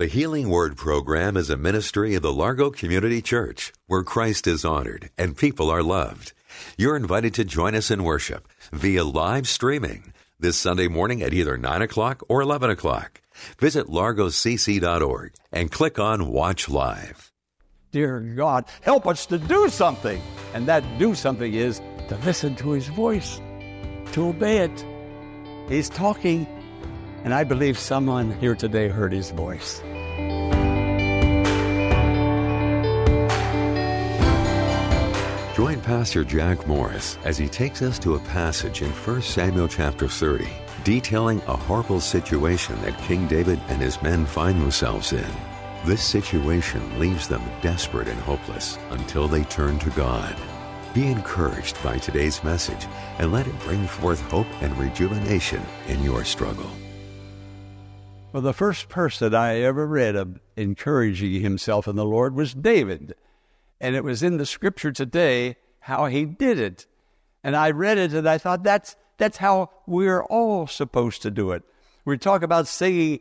The Healing Word program is a ministry of the Largo Community Church where Christ is honored and people are loved. You're invited to join us in worship via live streaming this Sunday morning at either 9 o'clock or 11 o'clock. Visit largocc.org and click on Watch Live. Dear God, help us to do something. And that do something is to listen to His voice, to obey it. He's talking, and I believe someone here today heard His voice. Join Pastor Jack Morris as he takes us to a passage in 1 Samuel chapter 30, detailing a horrible situation that King David and his men find themselves in. This situation leaves them desperate and hopeless until they turn to God. Be encouraged by today's message and let it bring forth hope and rejuvenation in your struggle. Well, the first person I ever read of encouraging himself in the Lord was David. And it was in the scripture today how he did it. And I read it and I thought that's that's how we're all supposed to do it. We talk about singing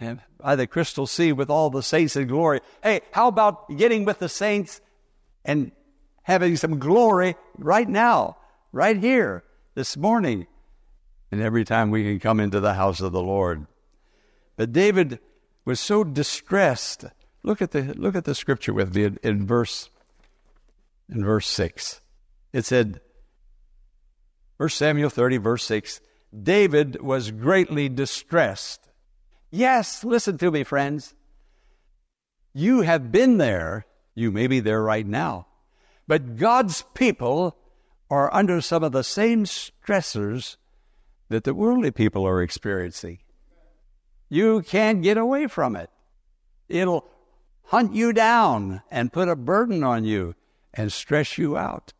eh, by the crystal sea with all the saints in glory. Hey, how about getting with the saints and having some glory right now, right here, this morning, and every time we can come into the house of the Lord? But David was so distressed. Look at the look at the scripture with me in, in verse in verse six. It said, 1 Samuel 30, verse 6, David was greatly distressed. Yes, listen to me, friends. You have been there. You may be there right now. But God's people are under some of the same stressors that the worldly people are experiencing. You can't get away from it. It'll hunt you down and put a burden on you and stress you out.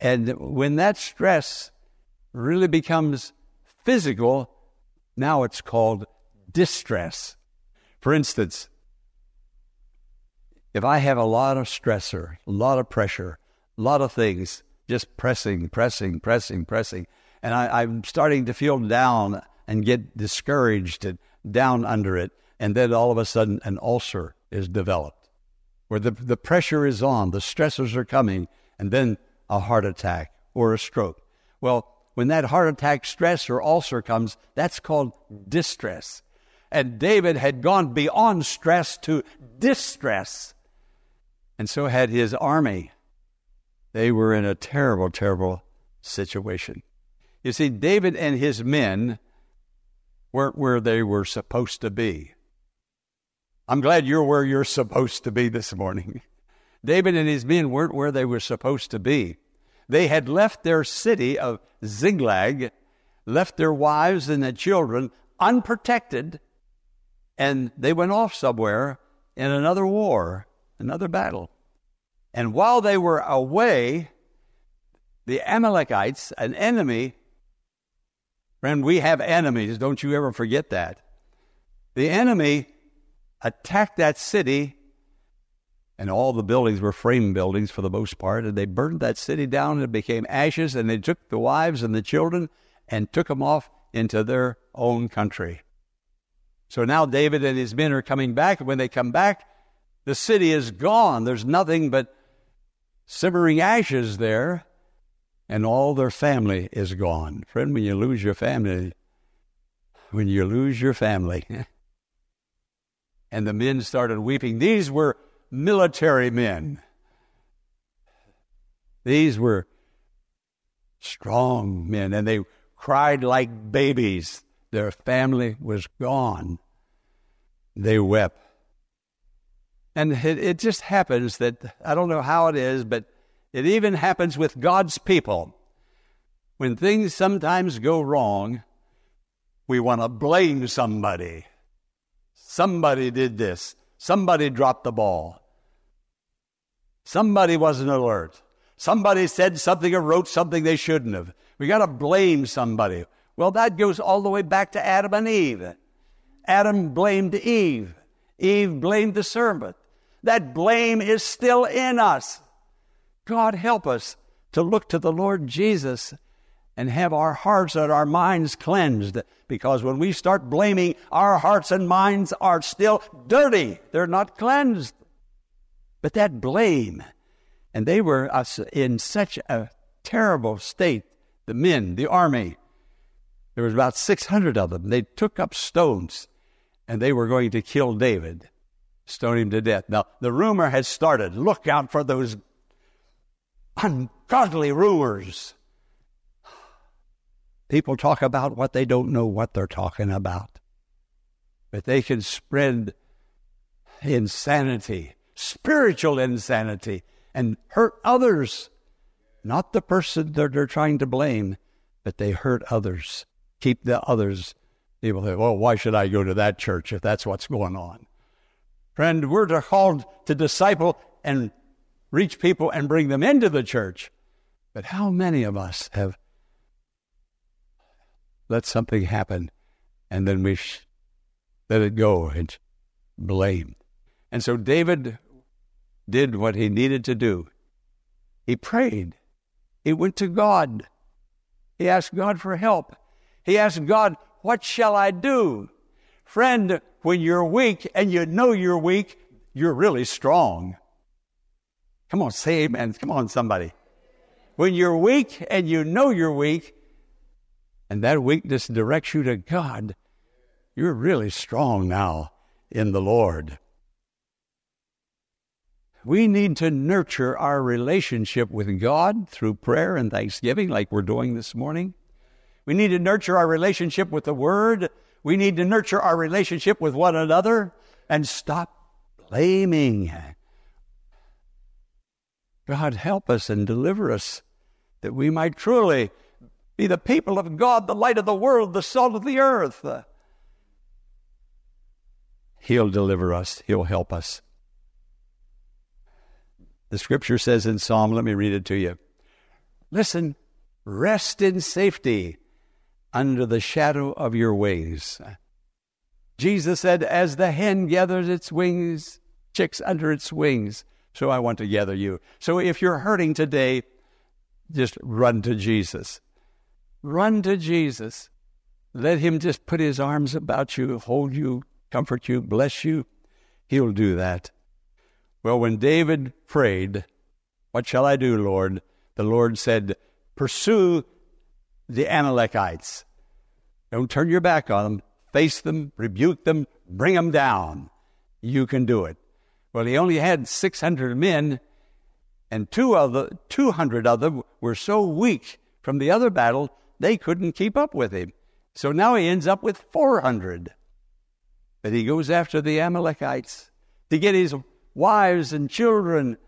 And when that stress really becomes physical, now it's called distress. For instance, if I have a lot of stressor, a lot of pressure, a lot of things just pressing, pressing, pressing, pressing, and I, am starting to feel down and get discouraged and down under it, and then all of a sudden an ulcer is developed where the, the pressure is on, the stressors are coming, and then a heart attack or a stroke. Well, when that heart attack, stress, or ulcer comes, that's called distress. And David had gone beyond stress to distress. And so had his army. They were in a terrible, terrible situation. You see, David and his men weren't where they were supposed to be. I'm glad you're where you're supposed to be this morning. David and his men weren't where they were supposed to be. They had left their city of Ziklag, left their wives and their children unprotected, and they went off somewhere in another war, another battle. And while they were away, the Amalekites, an enemy, friend, we have enemies, don't you ever forget that. The enemy attacked that city and all the buildings were frame buildings for the most part, and they burned that city down and it became ashes, and they took the wives and the children and took them off into their own country. So now David and his men are coming back, and when they come back, the city is gone. There's nothing but simmering ashes there, and all their family is gone. Friend, when you lose your family, when you lose your family, and the men started weeping, these were military men. These were strong men, and they cried like babies. Their family was gone. They wept. And it, it, just happens that, I don't know how it is, but it even happens with God's people. When things sometimes go wrong, we want to blame somebody. Somebody did this. Somebody dropped the ball. Somebody wasn't alert. Somebody said something or wrote something they shouldn't have. We got to blame somebody. Well, that goes all the way back to Adam and Eve. Adam blamed Eve. Eve blamed the serpent. That blame is still in us. God help us to look to the Lord Jesus and have our hearts and our minds cleansed. Because when we start blaming, our hearts and minds are still dirty. They're not cleansed. But that blame, and they were in such a terrible state, the men, the army. There was about 600 of them. They took up stones and they were going to kill David, stone him to death. Now, the rumor had started. Look out for those ungodly rumors. People talk about what they don't know what they're talking about. But they can spread insanity, spiritual insanity, and hurt others. Not the person that they're trying to blame, but they hurt others. Keep the others. People say, well, why should I go to that church if that's what's going on? Friend, we're called to disciple and reach people and bring them into the church. But how many of us have let something happen and then we sh- let it go and blame? And so David did what he needed to do. He prayed. He went to God. He asked God for help. He asked God, What shall I do? Friend, when you're weak and you know you're weak, you're really strong. Come on, say amen. Come on, somebody. When you're weak and you know you're weak, and that weakness directs you to God, you're really strong now in the Lord. We need to nurture our relationship with God through prayer and thanksgiving, like we're doing this morning. We need to nurture our relationship with the Word. We need to nurture our relationship with one another and stop blaming God, help us and deliver us that we might truly be the people of God, the light of the world, the salt of the earth. He'll deliver us, He'll help us. The scripture says in Psalm, let me read it to you. Listen, rest in safety under the shadow of your wings. Jesus said, As the hen gathers its wings, chicks under its wings, so I want to gather you. So if you're hurting today, just run to Jesus. Run to Jesus. Let him just put his arms about you, hold you, comfort you, bless you. He'll do that. Well, when David prayed, What shall I do, Lord? the Lord said, Pursue the Amalekites. Don't turn your back on them. Face them, rebuke them, bring them down. You can do it. Well, he only had 600 men, and two of the 200 of them were so weak from the other battle, they couldn't keep up with him. So now he ends up with 400. But he goes after the Amalekites to get his wives and children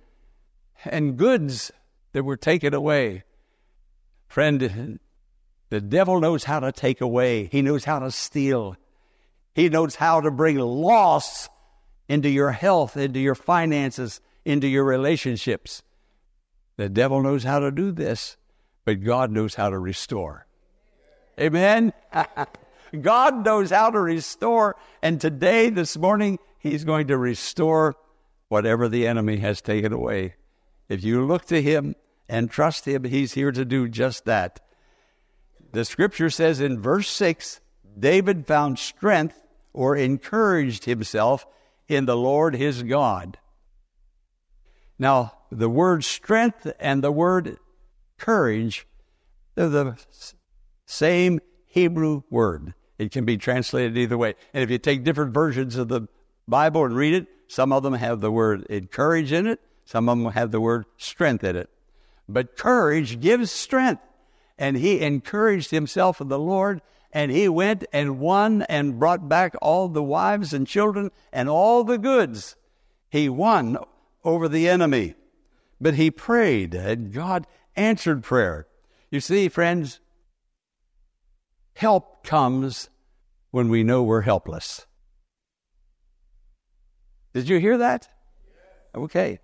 and goods that were taken away. Friend, the devil knows how to take away, he knows how to steal, he knows how to bring loss into your health, into your finances, into your relationships. The devil knows how to do this, but God knows how to restore. Amen? God knows how to restore. And today, this morning, He's going to restore whatever the enemy has taken away. If you look to Him and trust Him, He's here to do just that. The scripture says in verse 6 David found strength or encouraged himself in the Lord his God. Now, the word strength and the word courage, they're the same Hebrew word. It can be translated either way. And if you take different versions of the Bible and read it, some of them have the word encourage in it, some of them have the word strength in it. But courage gives strength. And he encouraged himself in the Lord and he went and won and brought back all the wives and children and all the goods. He won over the enemy. But he prayed, and God answered prayer. You see, friends, help comes when we know we're helpless. Did you hear that? Okay.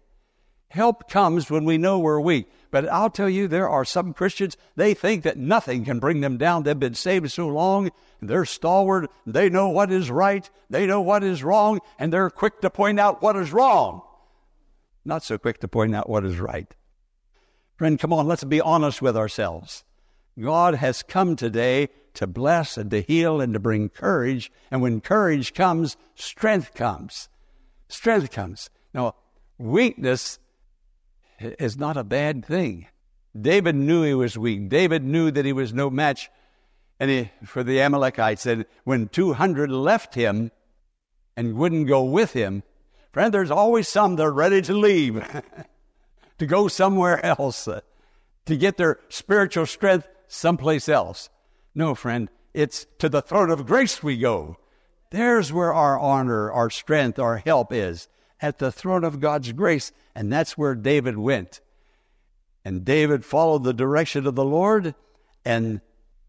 Help comes when we know we're weak. But I'll tell you, there are some Christians, they think that nothing can bring them down. They've been saved so long, they're stalwart, they know what is right, they know what is wrong, and they're quick to point out what is wrong. Not so quick to point out what is right. Friend, come on, let's be honest with ourselves. God has come today to bless and to heal and to bring courage. And when courage comes, strength comes. Strength comes. Now, weakness is not a bad thing. David knew he was weak. David knew that he was no match and he, for the Amalekites. And when 200 left him and wouldn't go with him, friend, there's always some that are ready to leave, to go somewhere else, uh, to get their spiritual strength someplace else. No, friend, it's to the throne of grace we go. There's where our honor, our strength, our help is at the throne of God's grace. And that's where David went. And David followed the direction of the Lord. And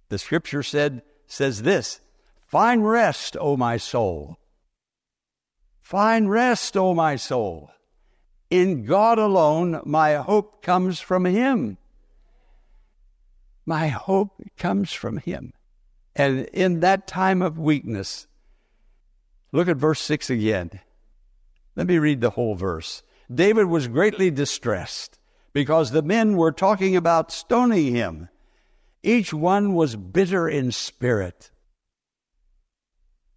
the scripture said, says this Find rest, O my soul. Find rest, O my soul. In God alone, my hope comes from Him. My hope comes from Him. And in that time of weakness, look at verse 6 again. Let me read the whole verse. David was greatly distressed because the men were talking about stoning him. Each one was bitter in spirit.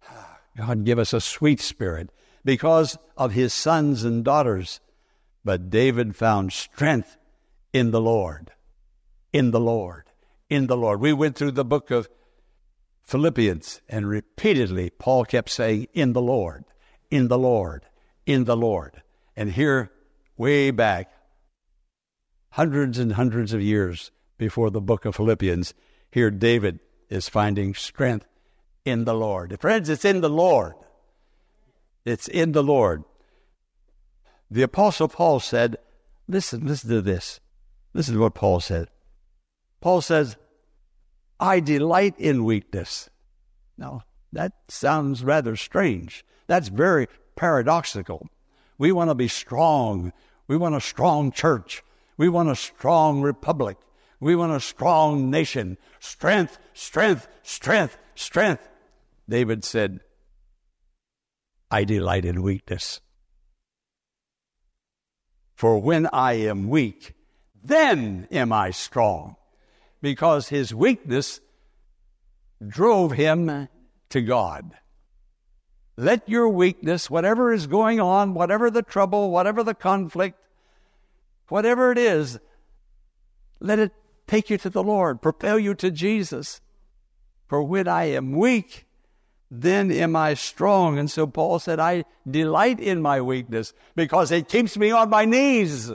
God give us a sweet spirit because of his sons and daughters. But David found strength in the Lord. In the Lord. In the Lord. We went through the book of Philippians, and repeatedly Paul kept saying, In the Lord, in the Lord in the Lord. And here, way back, hundreds and hundreds of years before the book of Philippians, here David is finding strength in the Lord. Friends, it's in the Lord. It's in the Lord. The Apostle Paul said, listen, listen to this. Listen to what Paul said. Paul says, I delight in weakness. Now, that sounds rather strange. That's very paradoxical. We want to be strong. We want a strong church. We want a strong republic. We want a strong nation. Strength, strength, strength, strength. David said, I delight in weakness. For when I am weak, then am I strong. Because his weakness drove him to God. Let your weakness, whatever is going on, whatever the trouble, whatever the conflict, whatever it is, let it take you to the Lord, propel you to Jesus. For when I am weak, then am I strong. And so Paul said, I delight in my weakness because it keeps me on my knees.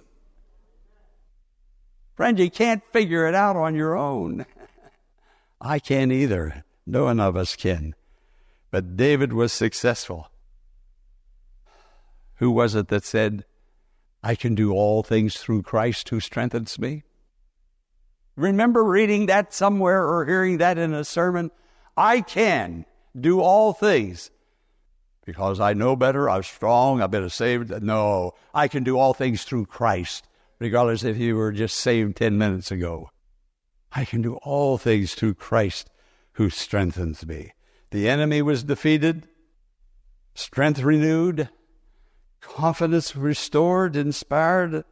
Friend, you can't figure it out on your own. I can't either. No one of us can. But David was successful. Who was it that said, I can do all things through Christ who strengthens me? Remember reading that somewhere or hearing that in a sermon? I can do all things because I know better, I'm strong, I've been saved. No, I can do all things through Christ, regardless if you were just saved 10 minutes ago. I can do all things through Christ who strengthens me. The enemy was defeated, strength renewed, confidence restored, inspired.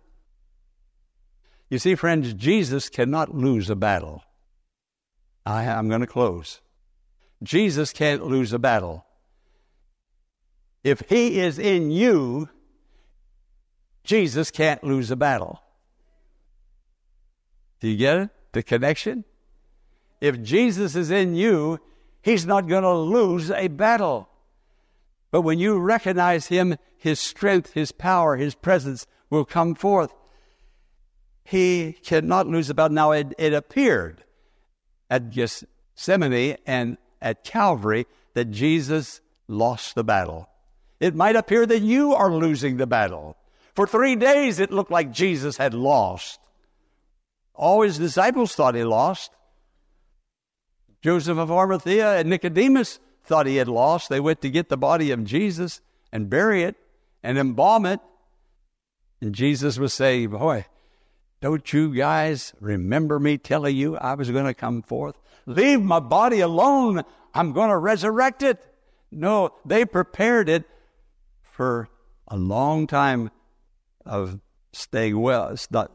You see, friends, Jesus cannot lose a battle. I, am going to close. Jesus can't lose a battle. If he is in you, Jesus can't lose a battle. Do you get it? The connection? If Jesus is in you, He's not going to lose a battle. But when you recognize Him, His strength, His power, His presence will come forth. He cannot lose a battle. Now, it, it appeared at Gethsemane and at Calvary that Jesus lost the battle. It might appear that you are losing the battle. For three days, it looked like Jesus had lost. All his disciples thought he lost. Joseph of Arimathea and Nicodemus thought he had lost. They went to get the body of Jesus and bury it. and embalm it. And Jesus was saying, Boy, don't you guys remember me telling you I was going to come forth? Leave my body alone. I'm going to resurrect it. No, they prepared it for a long time of staying well. It's not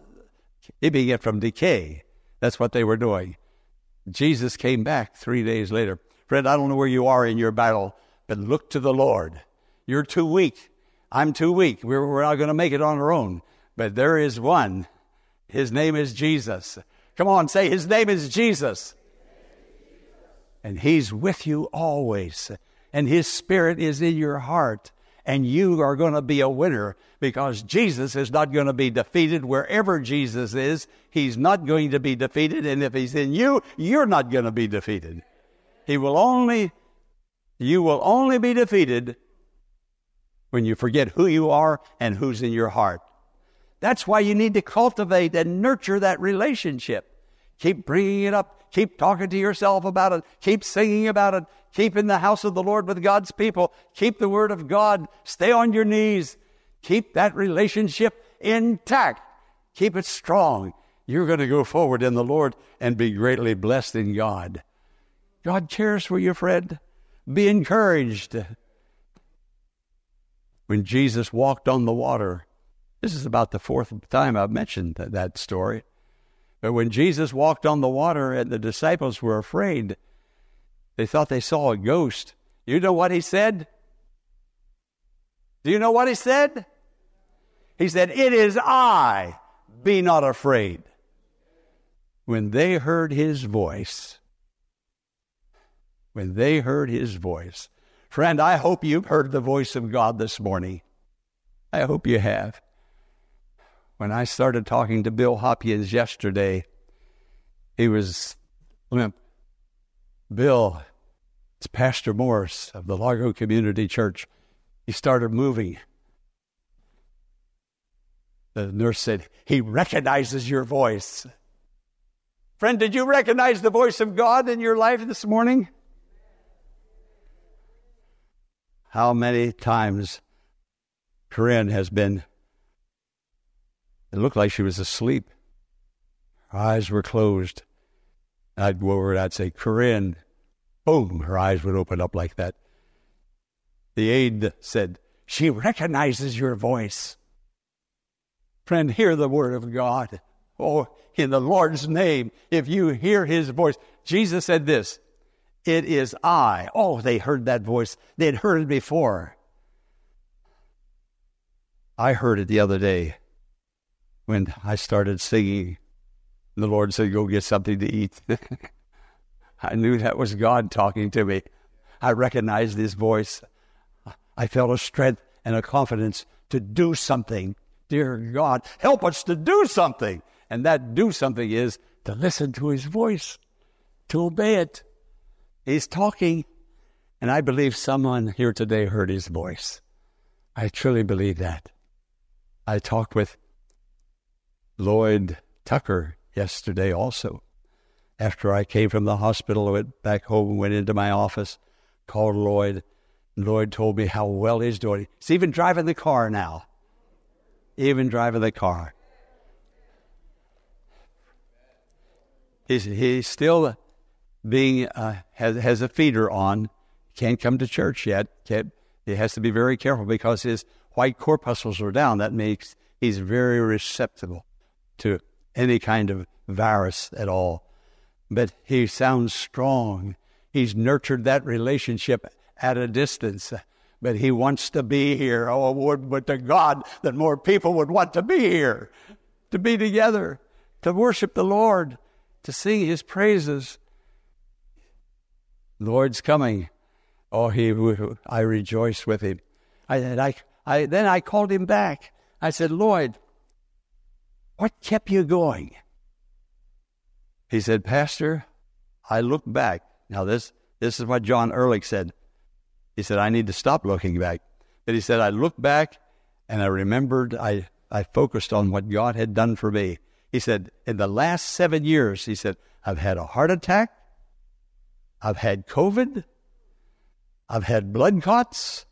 keeping it from decay. That's what they were doing. Jesus came back three days later. Friend, I don't know where you are in your battle, but look to the Lord. You're too weak. I'm too weak. We're, we're not going to make it on our own. But there is one. His name is Jesus. Come on, say, His name is Jesus. And He's with you always. And His Spirit is in your heart. And you are going to be a winner because Jesus is not going to be defeated wherever Jesus is. He's not going to be defeated. And if He's in you, you're not going to be defeated. He will only, you will only be defeated when you forget who you are and who's in your heart. That's why you need to cultivate and nurture that relationship. Keep bringing it up. Keep talking to yourself about it. Keep singing about it. Keep in the house of the Lord with God's people. Keep the word of God. Stay on your knees. Keep that relationship intact. Keep it strong. You're going to go forward in the Lord and be greatly blessed in God. God cares for you, friend. Be encouraged. When Jesus walked on the water, this is about the fourth time I've mentioned that, that story. But when Jesus walked on the water and the disciples were afraid, they thought they saw a ghost. You know what he said? Do you know what he said? He said, It is I, be not afraid. When they heard his voice, when they heard his voice, friend, I hope you've heard the voice of God this morning. I hope you have. When I started talking to Bill Hopkins yesterday, he was limp. Bill, it's Pastor Morris of the Largo Community Church. He started moving. The nurse said, He recognizes your voice. Friend, did you recognize the voice of God in your life this morning? How many times Corinne has been, it looked like she was asleep. Her eyes were closed. I'd go over and I'd say, Corinne. Boom, her eyes would open up like that. The aide said, She recognizes your voice. Friend, hear the word of God. Oh, in the Lord's name, if you hear his voice. Jesus said this it is I. Oh, they heard that voice. They had heard it before. I heard it the other day when I started singing. The Lord said, Go get something to eat. I knew that was God talking to me. I recognized his voice. I felt a strength and a confidence to do something. Dear God, help us to do something. And that do something is to listen to his voice, to obey it. He's talking, and I believe someone here today heard his voice. I truly believe that. I talked with Lloyd Tucker yesterday also. After I came from the hospital, went back home went into my office, called Lloyd. Lloyd told me how well he's doing. He's even driving the car now. Even driving the car. He's, he's still being uh, has has a feeder on, can't come to church yet. Can't, he has to be very careful because his white corpuscles are down. That makes he's very receptive to any kind of virus at all. But he sounds strong. He's nurtured that relationship at a distance. But he wants to be here. Oh, would but to God that more people would want to be here, to be together, to worship the Lord, to sing his praises. Lord's coming. Oh, he, I rejoice with him. I, I, I, then I called him back. I said, Lloyd, what kept you going? He said, Pastor, I look back. Now, this, this is what John Ehrlich said. He said, I need to stop looking back. But he said, I looked back and I remembered, I, I focused on what God had done for me. He said, in the last seven years, he said, I've had a heart attack. I've had COVID. I've had blood clots.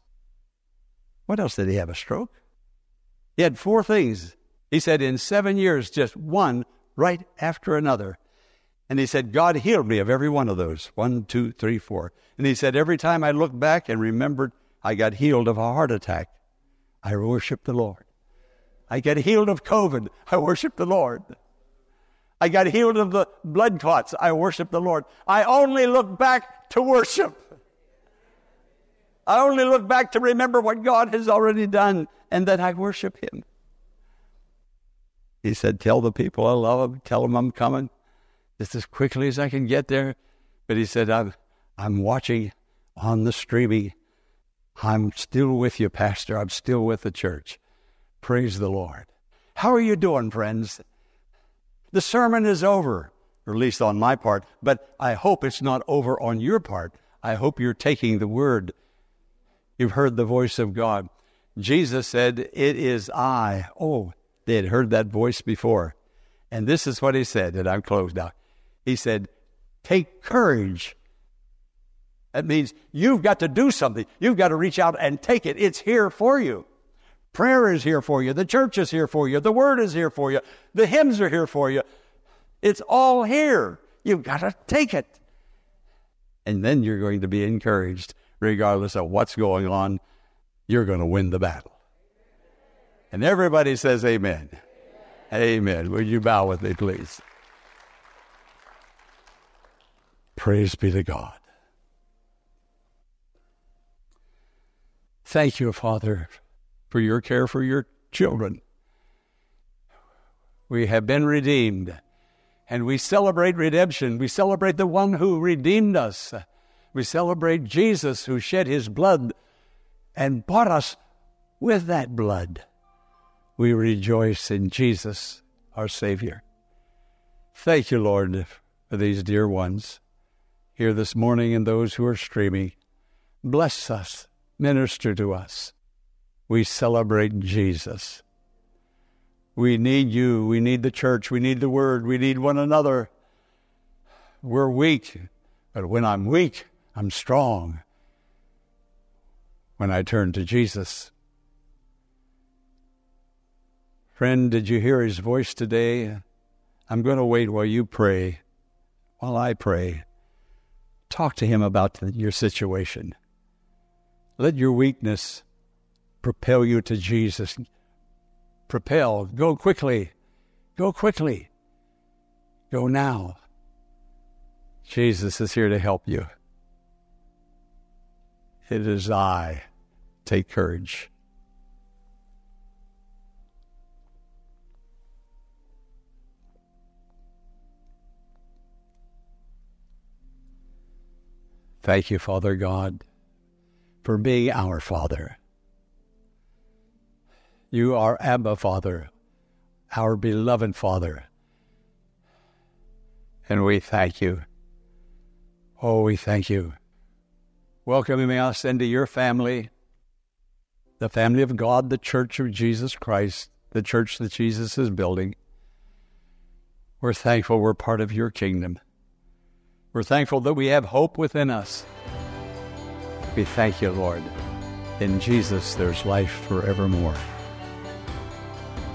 What else did he have? A stroke? He had four things. He said, in seven years, just one right after another. And he said, God healed me of every one of those. One, two, three, four. And he said, every time I looked back and remembered I got healed of a heart attack, I worshiped the Lord. I got healed of COVID, I worshiped the Lord. I got healed of the blood clots, I worshiped the Lord. I only look back to worship. I only look back to remember what God has already done and that I worship Him. He said, Tell the people I love them, tell them I'm coming just as quickly as I can get there. But he said, I'm, I'm watching on the streaming. I'm still with you, Pastor. I'm still with the church. Praise the Lord. How are you doing, friends? The sermon is over, or at least on my part, but I hope it's not over on your part. I hope you're taking the word. You've heard the voice of God. Jesus said, It is I. Oh, they had heard that voice before. And this is what he said, and I'm closed now. He said, Take courage. That means you've got to do something. You've got to reach out and take it. It's here for you. Prayer is here for you. The church is here for you. The word is here for you. The hymns are here for you. It's all here. You've got to take it. And then you're going to be encouraged, regardless of what's going on. You're going to win the battle. And everybody says, Amen. Amen. amen. Would you bow with me, please? Praise be to God. Thank you, Father, for your care for your children. We have been redeemed, and we celebrate redemption. We celebrate the one who redeemed us. We celebrate Jesus who shed his blood and bought us with that blood. We rejoice in Jesus, our Savior. Thank you, Lord, for these dear ones here this morning and those who are streaming. Bless us, minister to us. We celebrate Jesus. We need you. We need the church. We need the word. We need one another. We're weak, but when I'm weak, I'm strong. When I turn to Jesus. Friend, did you hear his voice today? I'm going to wait while you pray, while I pray. Talk to him about your situation. Let your weakness propel you to Jesus. Propel. Go quickly. Go quickly. Go now. Jesus is here to help you. It is I. Take courage. Thank you, Father God, for being our Father. You are Abba, Father, our beloved Father. And we thank you. Oh, we thank you. Welcoming us into your family, the family of God, the church of Jesus Christ, the church that Jesus is building. We're thankful we're part of your kingdom. We're thankful that we have hope within us. We thank you, Lord. In Jesus, there's life forevermore.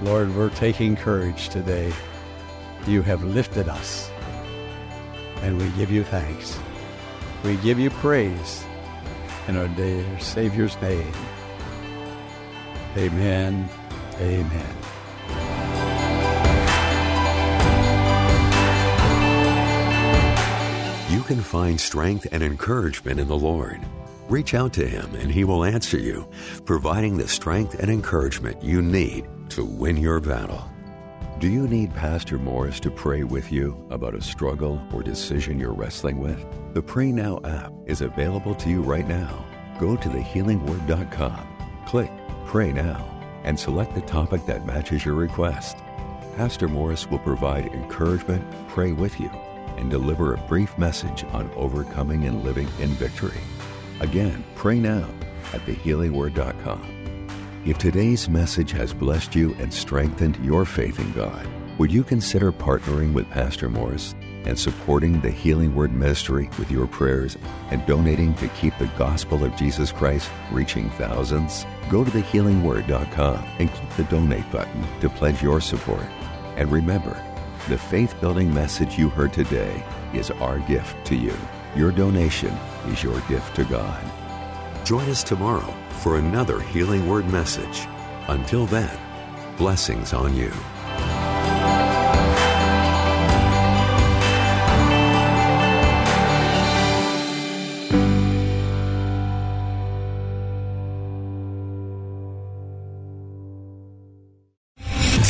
Lord, we're taking courage today. You have lifted us, and we give you thanks. We give you praise in our dear Savior's name. Amen. Amen. You can find strength and encouragement in the Lord. Reach out to Him and He will answer you, providing the strength and encouragement you need to win your battle. Do you need Pastor Morris to pray with you about a struggle or decision you're wrestling with? The Pray Now app is available to you right now. Go to thehealingword.com, click Pray Now, and select the topic that matches your request. Pastor Morris will provide encouragement, pray with you, and deliver a brief message on overcoming and living in victory. Again, pray now at thehealingword.com. If today's message has blessed you and strengthened your faith in God, would you consider partnering with Pastor Morris? and supporting the Healing Word Ministry with your prayers and donating to keep the gospel of Jesus Christ reaching thousands? Go to thehealingword.com and click the donate button to pledge your support. And remember, the faith building message you heard today is our gift to you. Your donation is your gift to God. Join us tomorrow for another Healing Word message. Until then, blessings on you.